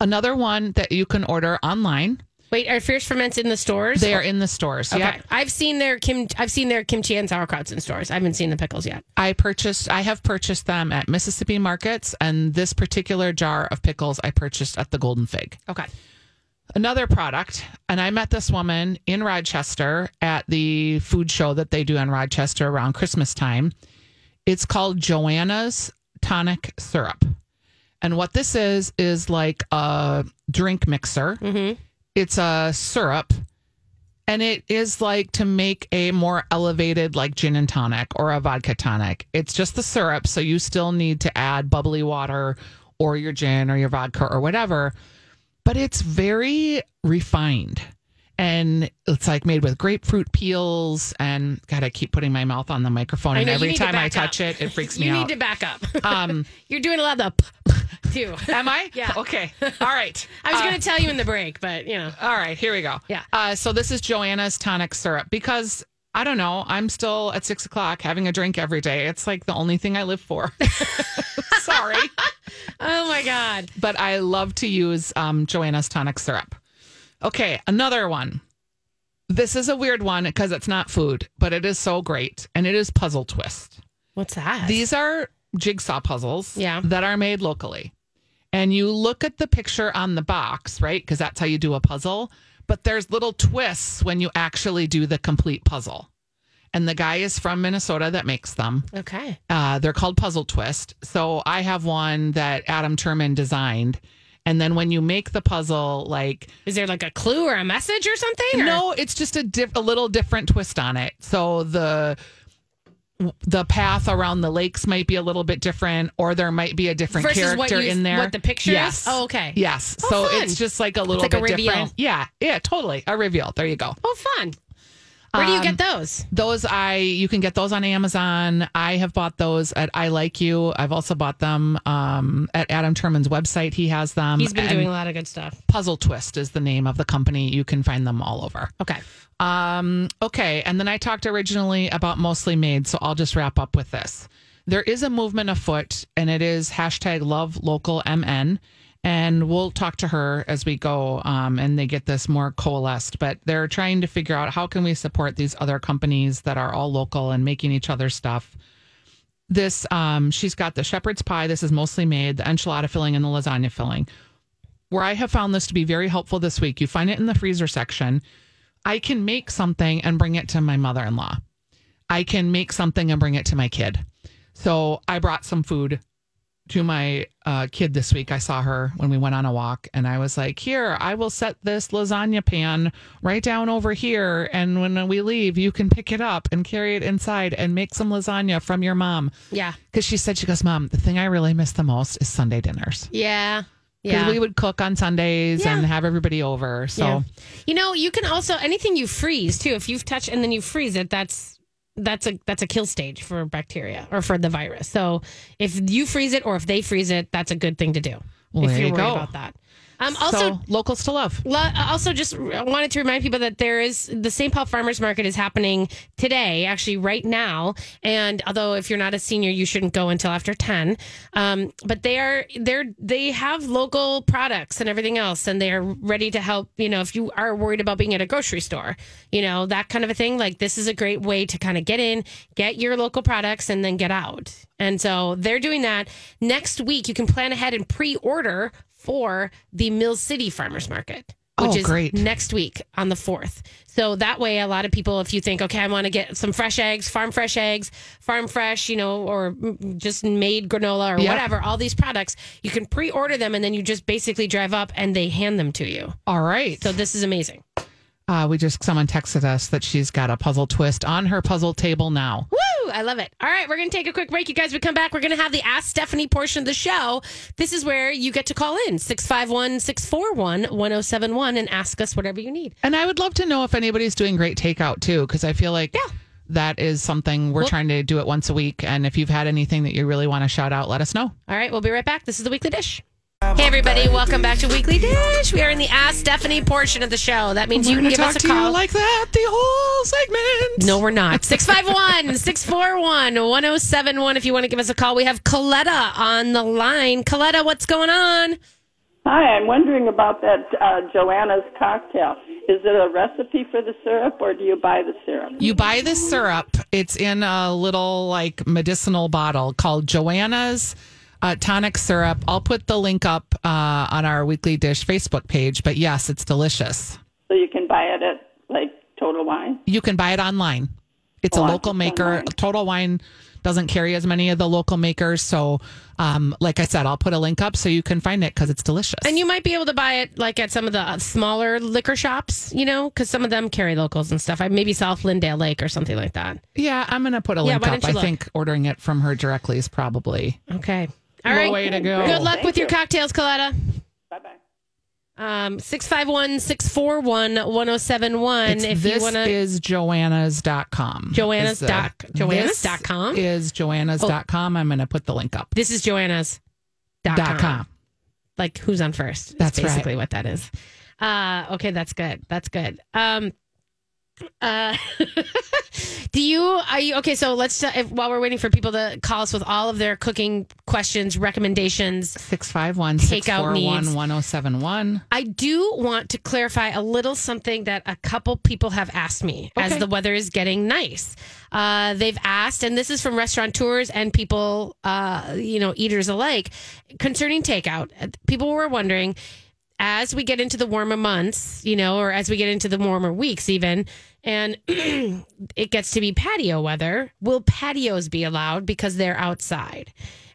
Speaker 2: Another one that you can order online.
Speaker 3: Wait, are Fierce Ferments in the stores?
Speaker 2: They are in the stores.
Speaker 3: Okay,
Speaker 2: Yeah.
Speaker 3: I've seen their kim. I've seen their kimchi and sauerkrauts in stores. I haven't seen the pickles yet.
Speaker 2: I purchased, I have purchased them at Mississippi markets, and this particular jar of pickles I purchased at the Golden Fig.
Speaker 3: Okay.
Speaker 2: Another product, and I met this woman in Rochester at the food show that they do in Rochester around Christmas time. It's called Joanna's Tonic Syrup. And what this is, is like a drink mixer. Mm-hmm. It's a syrup, and it is like to make a more elevated, like gin and tonic or a vodka tonic. It's just the syrup. So you still need to add bubbly water or your gin or your vodka or whatever but it's very refined and it's like made with grapefruit peels and god i keep putting my mouth on the microphone and
Speaker 3: know,
Speaker 2: every
Speaker 3: need to
Speaker 2: time i touch
Speaker 3: up.
Speaker 2: it it freaks me out You
Speaker 3: need to back up.
Speaker 2: um
Speaker 3: You're doing a lot of the p- too.
Speaker 2: am i
Speaker 3: Yeah.
Speaker 2: okay all right
Speaker 3: I was
Speaker 2: Uh,
Speaker 3: going to tell you in the break, but you know.
Speaker 2: all right here we go
Speaker 3: Yeah.
Speaker 2: uh so this is joanna's tonic syrup because I don't know. I'm still at six o'clock having a drink every day. It's like the only thing I live for. Sorry.
Speaker 3: Oh my god.
Speaker 2: but I love to use um, Joanna's tonic syrup. Okay, another one. This is a weird one because it's not food, but it is so great, and it is Puzzle Twist.
Speaker 3: What's that?
Speaker 2: These are jigsaw puzzles
Speaker 3: Yeah.
Speaker 2: that are made locally. And you look at the picture on the box, right? Because that's how you do a puzzle. But there's little twists when you actually do the complete puzzle. And the guy is from Minnesota that makes them.
Speaker 3: okay.
Speaker 2: Uh, they're called Puzzle Twist. So I have one that Adam Turman designed. And then when you make the puzzle, like,
Speaker 3: Is there like a clue or a message or something? or-
Speaker 2: no, it's just a, diff- a little different twist on it. So the the path around the lakes might be a little bit different, or there might be a different
Speaker 3: Versus
Speaker 2: character
Speaker 3: you-
Speaker 2: in there.
Speaker 3: what the picture is?
Speaker 2: yes.
Speaker 3: Oh, okay.
Speaker 2: Yes.
Speaker 3: Oh,
Speaker 2: so
Speaker 3: fun.
Speaker 2: it's just like a little
Speaker 3: like a
Speaker 2: bit
Speaker 3: reveal.
Speaker 2: different. Yeah. Yeah. Totally. A reveal. There you go.
Speaker 3: Oh, fun. Where do you
Speaker 2: Um,
Speaker 3: get those?
Speaker 2: Those I you can get those on Amazon. I have bought those at I Like You. I've also bought them um, at Adam Turman's website. He has them.
Speaker 3: He's been
Speaker 2: And
Speaker 3: doing a lot of good stuff.
Speaker 2: Puzzle Twist is the name of the company. You can find them all over.
Speaker 3: Okay.
Speaker 2: Um, okay, and then I talked originally about mostly made, so I'll just wrap up with this. There is a movement afoot, and it is hashtag Love Local MN, and we'll talk to her as we go, um, and they get this more coalesced. But they're trying to figure out how can we support these other companies that are all local and making each other stuff. This, um, she's got the shepherd's pie. This is mostly made, the enchilada filling, and the lasagna filling. Where I have found this to be very helpful this week, you find it in the freezer section. I can make something and bring it to my mother in law. I can make something and bring it to my kid. So I brought some food to my uh, kid this week. I saw her when we went on a walk, and I was like, Here, I will set this lasagna pan right down over here. And when we leave, you can pick it up and carry it inside and make some lasagna from your mom.
Speaker 3: Yeah.
Speaker 2: Because she said, She goes, Mom, the thing I really miss the most is Sunday dinners.
Speaker 3: Yeah. Yeah.
Speaker 2: we would cook on Sundays
Speaker 3: Yeah.
Speaker 2: and have everybody over. So.
Speaker 3: Yeah. You know, you can also anything you freeze too. If you've touched and then you freeze it, that's that's a that's a kill stage for bacteria or for the virus. So if you freeze it or if they freeze it, that's a good thing to do.
Speaker 2: Well,
Speaker 3: if you're
Speaker 2: you
Speaker 3: worried
Speaker 2: go.
Speaker 3: about that. Um, also,
Speaker 2: so locals to love.
Speaker 3: Lo- Also, just wanted to remind people that there is the St. Paul Farmers Market is happening today, actually right now. And although if you're not a senior, you shouldn't go until after ten. Um, but they are they're they have local products and everything else, and they are ready to help. You know, if you are worried about being at a grocery store, you know that kind of a thing. Like this is a great way to kind of get in, get your local products, and then get out. And so they're doing that next week. You can plan ahead and pre-order for the Mill City Farmers Market which
Speaker 2: Oh,
Speaker 3: is
Speaker 2: great.
Speaker 3: next week on the 4th. So that way, a lot of people, if you think, okay, I want to get some fresh eggs, farm fresh eggs, farm fresh, you know, or just made granola or
Speaker 2: Yeah.
Speaker 3: whatever, all these products, you can pre order them and then you just basically drive up and they hand them to you.
Speaker 2: All right.
Speaker 3: So this is amazing.
Speaker 2: Uh, we just someone texted us that she's got a puzzle twist on her puzzle table now.
Speaker 3: Woo! I love it. All right, we're going to take a quick break. You guys, we come back. We're going to have the Ask Stephanie portion of the show. This is where you get to call in 651 641 1071 and ask us whatever you need.
Speaker 2: And I would love to know if anybody's doing great takeout too, because I feel like
Speaker 3: Yeah.
Speaker 2: that is something we're
Speaker 3: Well-
Speaker 2: trying to do it once a week. And if you've had anything that you really want to shout out, let us know.
Speaker 3: All right, we'll be right back. This is the Weekly Dish. Hey, everybody, welcome back to Weekly Dish. We are in the Ask Stephanie portion of the show. That means you can give us a call.
Speaker 2: like that the whole segment.
Speaker 3: no, we're not. 651 641 1071. If you want to give us a call, we have Coletta on the line. Coletta, what's going on?
Speaker 4: Hi, I'm wondering about that uh, Joanna's cocktail. Is it a recipe for the syrup, or do you buy the syrup?
Speaker 2: You buy the syrup. It's in a little like medicinal bottle called Joanna's uh, tonic syrup. I'll put the link up uh, on our weekly dish Facebook page. But yes, it's delicious.
Speaker 4: So you can buy it at like Total Wine.
Speaker 2: You can buy it online. It's a
Speaker 4: Oh,
Speaker 2: local
Speaker 4: it's
Speaker 2: maker.
Speaker 4: online.
Speaker 2: Total Wine doesn't carry as many of the local makers. So, um, like I said, I'll put a link up so you can find it because it's delicious.
Speaker 3: And you might be able to buy it like at some of the uh, smaller liquor shops, you know, because some of them carry locals and stuff. I maybe South Lyndale Lake or something like that.
Speaker 2: yeah, I'm gonna put a link
Speaker 3: why
Speaker 2: up. I
Speaker 3: look?
Speaker 2: think ordering it from her directly is probably
Speaker 3: Okay. All
Speaker 2: the
Speaker 3: right.
Speaker 2: way to go.
Speaker 3: Good luck
Speaker 4: Thank
Speaker 3: with your cocktails, Coletta.
Speaker 4: Bye bye.
Speaker 3: Um, 651 641 1071.
Speaker 2: It's,
Speaker 3: If
Speaker 2: this
Speaker 3: you want to.
Speaker 2: is joanna's.com.
Speaker 3: Joanna's
Speaker 2: Is the-
Speaker 3: dot- Joanna's dot com?
Speaker 2: is joanna's.com. I'm going to put the link up.
Speaker 3: This is Joanna's. Dot
Speaker 2: Dot
Speaker 3: com.
Speaker 2: com.
Speaker 3: Like who's on first?
Speaker 2: That's right.
Speaker 3: basically what that is. Uh, okay, that's good. That's good. Um, uh, do you are you okay? So let's uh, if, while we're waiting for people to call us with all of their cooking questions, recommendations.
Speaker 2: 651
Speaker 3: Takeout needs.
Speaker 2: 641 1071.
Speaker 3: I do want to clarify a little something that a couple people have asked me as the weather is getting nice. Uh, they've asked, and this is from restaurateurs and people, uh, you know, eaters alike, concerning takeout. People were wondering as we get into the warmer months, you know, or as we get into the warmer weeks, even, and it gets to be patio weather, will patios be allowed because they're outside?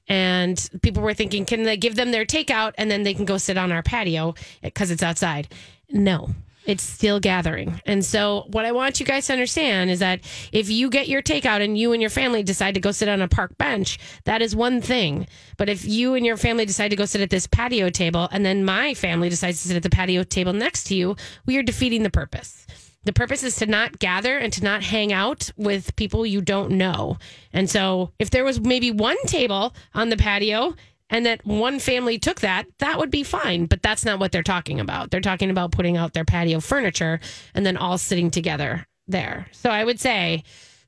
Speaker 3: And people were thinking, can they give them their takeout and then they can go sit on our patio because it's outside? No, it's still gathering. And so, what I want you guys to understand is that if you get your takeout and you and your family decide to go sit on a park bench, that is one thing. But if you and your family decide to go sit at this patio table and then my family decides to sit at the patio table next to you, we are defeating the purpose. The purpose is to not gather and to not hang out with people you don't know. And so, if there was maybe one table on the patio and that one family took that, that would be fine. But that's not what they're talking about. They're talking about putting out their patio furniture and then all sitting together there. So, I would say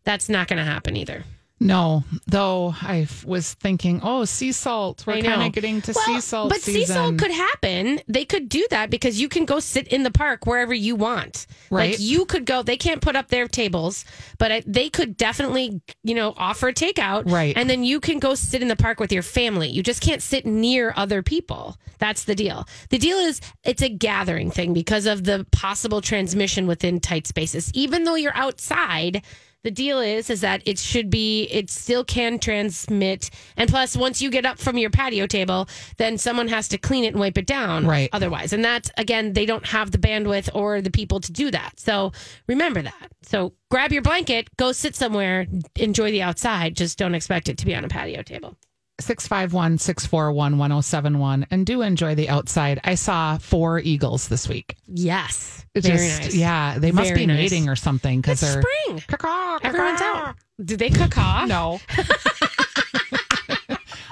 Speaker 3: that's not going to happen either.
Speaker 2: No, though I was thinking, oh, sea salt. We're kind of getting to sea salt
Speaker 3: But
Speaker 2: season.
Speaker 3: sea salt could happen. They could do that because you can go sit in the park wherever you want.
Speaker 2: Right.
Speaker 3: Like you could go. They can't put up their tables, but I, they could definitely, you know, offer takeout.
Speaker 2: Right.
Speaker 3: And then you can go sit in the park with your family. You just can't sit near other people. That's the deal. The deal is it's a gathering thing because of the possible transmission within tight spaces. Even though you're outside, the deal is is that it should be it still can transmit. And plus once you get up from your patio table then someone has to clean it and wipe it down
Speaker 2: Right.
Speaker 3: otherwise. And that's again they don't have the bandwidth or the people to do that. So remember that. So grab your blanket go sit somewhere enjoy the outside. Just don't expect it to be on a patio table
Speaker 2: 651 641 1071. And do enjoy the outside. I saw four eagles this week.
Speaker 3: yes
Speaker 2: It
Speaker 3: very
Speaker 2: just-
Speaker 3: nice
Speaker 2: Yeah, they must
Speaker 3: Very
Speaker 2: be
Speaker 3: nice.
Speaker 2: mating or something because
Speaker 3: it's
Speaker 2: they're.
Speaker 3: spring
Speaker 2: Caw-caw,
Speaker 3: everyone's
Speaker 2: caw-caw.
Speaker 3: out Did they caw
Speaker 2: No.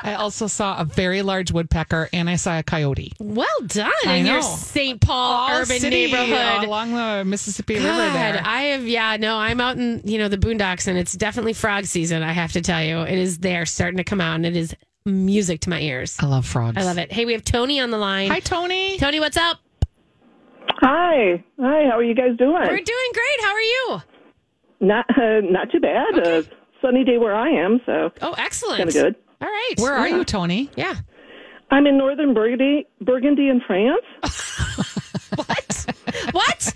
Speaker 2: I also saw a very large woodpecker and I saw a coyote.
Speaker 3: well done
Speaker 2: I
Speaker 3: in your st paul
Speaker 2: All
Speaker 3: urban
Speaker 2: city
Speaker 3: neighborhood
Speaker 2: along the Mississippi River there.
Speaker 3: I have yeah, no, I'm out in you know the boondocks and it's definitely frog season. I have to tell you, it is there starting to come out and it is music to my ears.
Speaker 2: I love frogs.
Speaker 3: I love it. Hey, we have Tony on the line.
Speaker 2: Hi, Tony.
Speaker 3: Tony, what's up?
Speaker 4: Hi, hi. How are you guys doing?
Speaker 3: We're doing great. How are you?
Speaker 4: Not uh, not too bad.
Speaker 3: Okay.
Speaker 4: Uh, sunny day where I am, so
Speaker 3: Oh, excellent.
Speaker 4: kind of good.
Speaker 3: All right.
Speaker 2: Where are you, Tony?
Speaker 3: Yeah.
Speaker 4: I'm in northern Burgundy, Burgundy in France.
Speaker 3: What? what?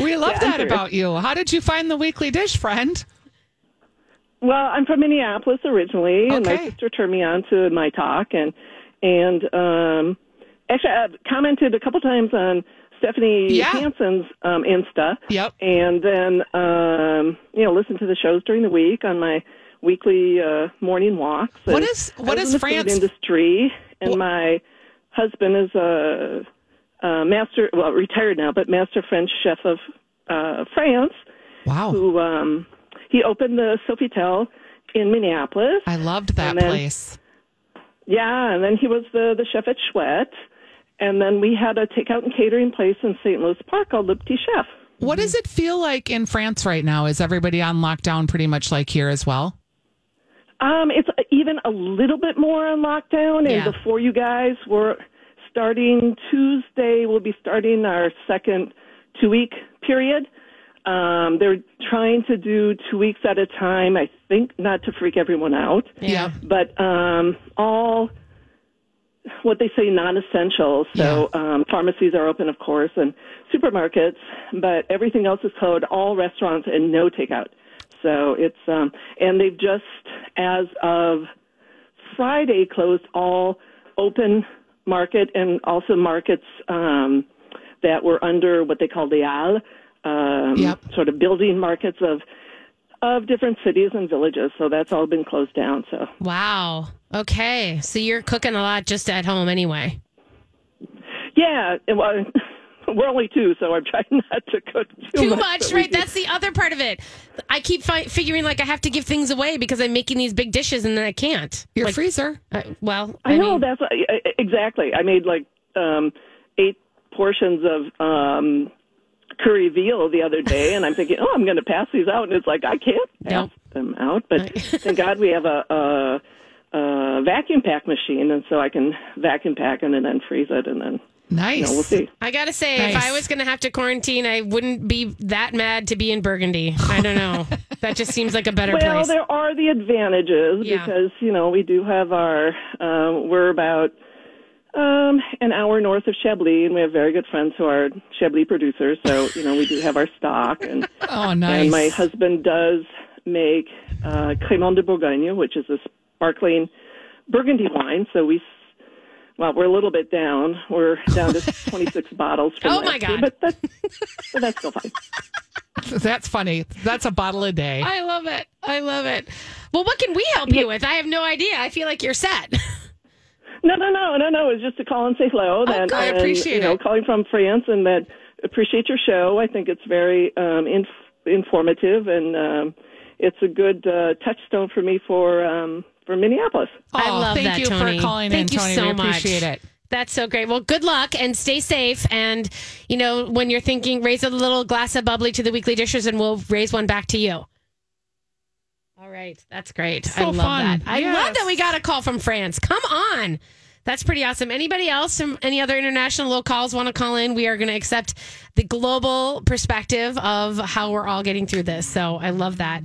Speaker 2: We love
Speaker 4: Yeah,
Speaker 2: that
Speaker 4: sure.
Speaker 2: about you. How did you find the weekly dish, friend?
Speaker 4: Well, I'm from Minneapolis originally, and my sister turned me on to myTalk, and and um, actually I've commented a couple times on Stephanie
Speaker 2: Yeah.
Speaker 4: Hansen's um, Insta,
Speaker 2: Yep.
Speaker 4: and then um, you know listen to the shows during the week on my weekly uh, morning walks.
Speaker 2: What is- what is
Speaker 4: in the
Speaker 2: France-
Speaker 4: industry, and my husband is a, a master, well, retired now, but master French chef of uh, France
Speaker 2: Wow.
Speaker 4: who um, he opened the Sofitel in Minneapolis.
Speaker 2: I loved that
Speaker 4: then-
Speaker 2: place.
Speaker 4: Yeah, and then he was the the chef at Chouette, and then we had a takeout and catering place in St. Louis Park called Le Petit Chef.
Speaker 2: What does it feel like in France right now? Is everybody on lockdown pretty much like here as well?
Speaker 4: Um, it's even a little bit more on lockdown,
Speaker 3: Yeah.
Speaker 4: and before you guys, we're starting Tuesday. We'll be starting our second two week period. Um, they're trying to do two weeks at a time. I think not to freak everyone out.
Speaker 2: Yeah.
Speaker 4: but um, all what they say non-essential. So um, pharmacies are open, of course, and supermarkets, but everything else is closed. All restaurants and no takeout. So it's um, and they've just as of Friday closed all open market and also markets um, that were under what they call the halles, um,
Speaker 2: Yep.
Speaker 4: sort of building markets of of different cities and villages. So that's all been closed down. So
Speaker 3: Wow. Okay. So you're cooking a lot just at home anyway.
Speaker 4: yeah, well, we're only two, so I'm trying not to cook too,
Speaker 3: Too
Speaker 4: much.
Speaker 3: much, right?
Speaker 4: do-
Speaker 3: That's the other part of it. I keep fi- figuring like I have to give things away because I'm making these big dishes and then I can't.
Speaker 2: Your
Speaker 3: Like,
Speaker 2: freezer.
Speaker 3: uh, well,
Speaker 4: I know
Speaker 3: mean,
Speaker 4: that's I- I- exactly. I made like um, eight portions of um, curry veal the other day, and I'm thinking, oh, I'm going to pass these out, and it's like I can't pass
Speaker 3: Nope.
Speaker 4: them out. But thank God we have a, a, a vacuum pack machine, and so I can vacuum pack it and then freeze it, and then
Speaker 2: Nice.
Speaker 4: you know we'll see.
Speaker 3: I gotta say, if I was gonna have to quarantine, I wouldn't be that mad to be in Burgundy. I don't know. that just seems like a better
Speaker 4: Well,
Speaker 3: place.
Speaker 4: Well, there are the advantages
Speaker 3: Yeah.
Speaker 4: because you know we do have our um, we're about um, an hour north of Chablis, and we have very good friends who are Chablis producers. So you know we do have our stock, and
Speaker 2: Oh, nice.
Speaker 4: and my husband does make uh, Crémant de Bourgogne, which is a sparkling Burgundy wine. So we. Well, we're a little bit down. We're down to 26 bottles from
Speaker 3: Oh,
Speaker 4: last
Speaker 3: my
Speaker 4: year,
Speaker 3: God.
Speaker 4: but that's, but that's still fine.
Speaker 2: That's funny. That's a bottle a day.
Speaker 3: I love it. I love it. Well, what can we help you with? I have no idea. I feel like you're set.
Speaker 4: No, no, no, no, no. It's just to call and say hello. That,
Speaker 2: good. I
Speaker 4: and,
Speaker 2: appreciate
Speaker 4: you know,
Speaker 2: it.
Speaker 4: calling from France and that appreciate your show. I think it's very um, inf- informative and um, it's a good uh, touchstone for me for um, for Minneapolis.
Speaker 3: I
Speaker 2: Oh,
Speaker 3: love
Speaker 2: thank
Speaker 3: that,
Speaker 2: you for
Speaker 3: Tony.
Speaker 2: calling
Speaker 3: Thank
Speaker 2: in,
Speaker 3: you
Speaker 2: Tony.
Speaker 3: so
Speaker 2: We
Speaker 3: much.
Speaker 2: appreciate it.
Speaker 3: That's so great. Well, good luck and stay safe. And, you know, when you're thinking, raise a little glass of bubbly to the weekly dishes and we'll raise one back to you. All right. That's great. I love
Speaker 2: fun.
Speaker 3: that. I
Speaker 2: Yes.
Speaker 3: love that we got a call from France. Come on. That's pretty awesome. Anybody else from any other international locals want to call in? We are going to accept the global perspective of how we're all getting through this. So I love that.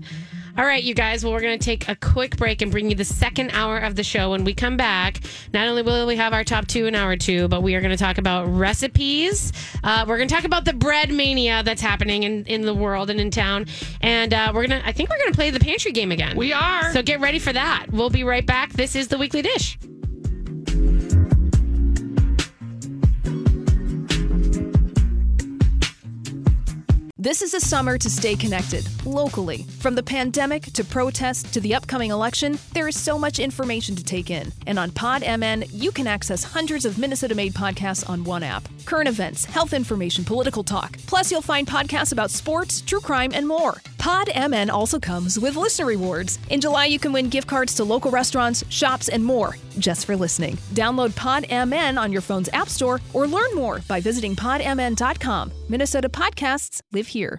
Speaker 3: All right, you guys. Well, we're going to take a quick break and bring you the second hour of the show. When we come back, not only will we have our top two in hour two, but we are going to talk about recipes. Uh, we're going to talk about the bread mania that's happening in, in the world and in town. And uh, we're going to, I think we're going to play the pantry game again.
Speaker 2: We are.
Speaker 3: So get ready for that. We'll be right back. This is the weekly dish.
Speaker 5: This is a summer to stay connected, locally. From the pandemic to protests to the upcoming election, there is so much information to take in. And on PodMN, you can access hundreds of Minnesota made podcasts on one app. Current events, health information, political talk. Plus, you'll find podcasts about sports, true crime, and more. PodMN also comes with listener rewards. In July, you can win gift cards to local restaurants, shops, and more just for listening. Download PodMN on your phone's App Store or learn more by visiting podmn.com. Minnesota podcasts live here.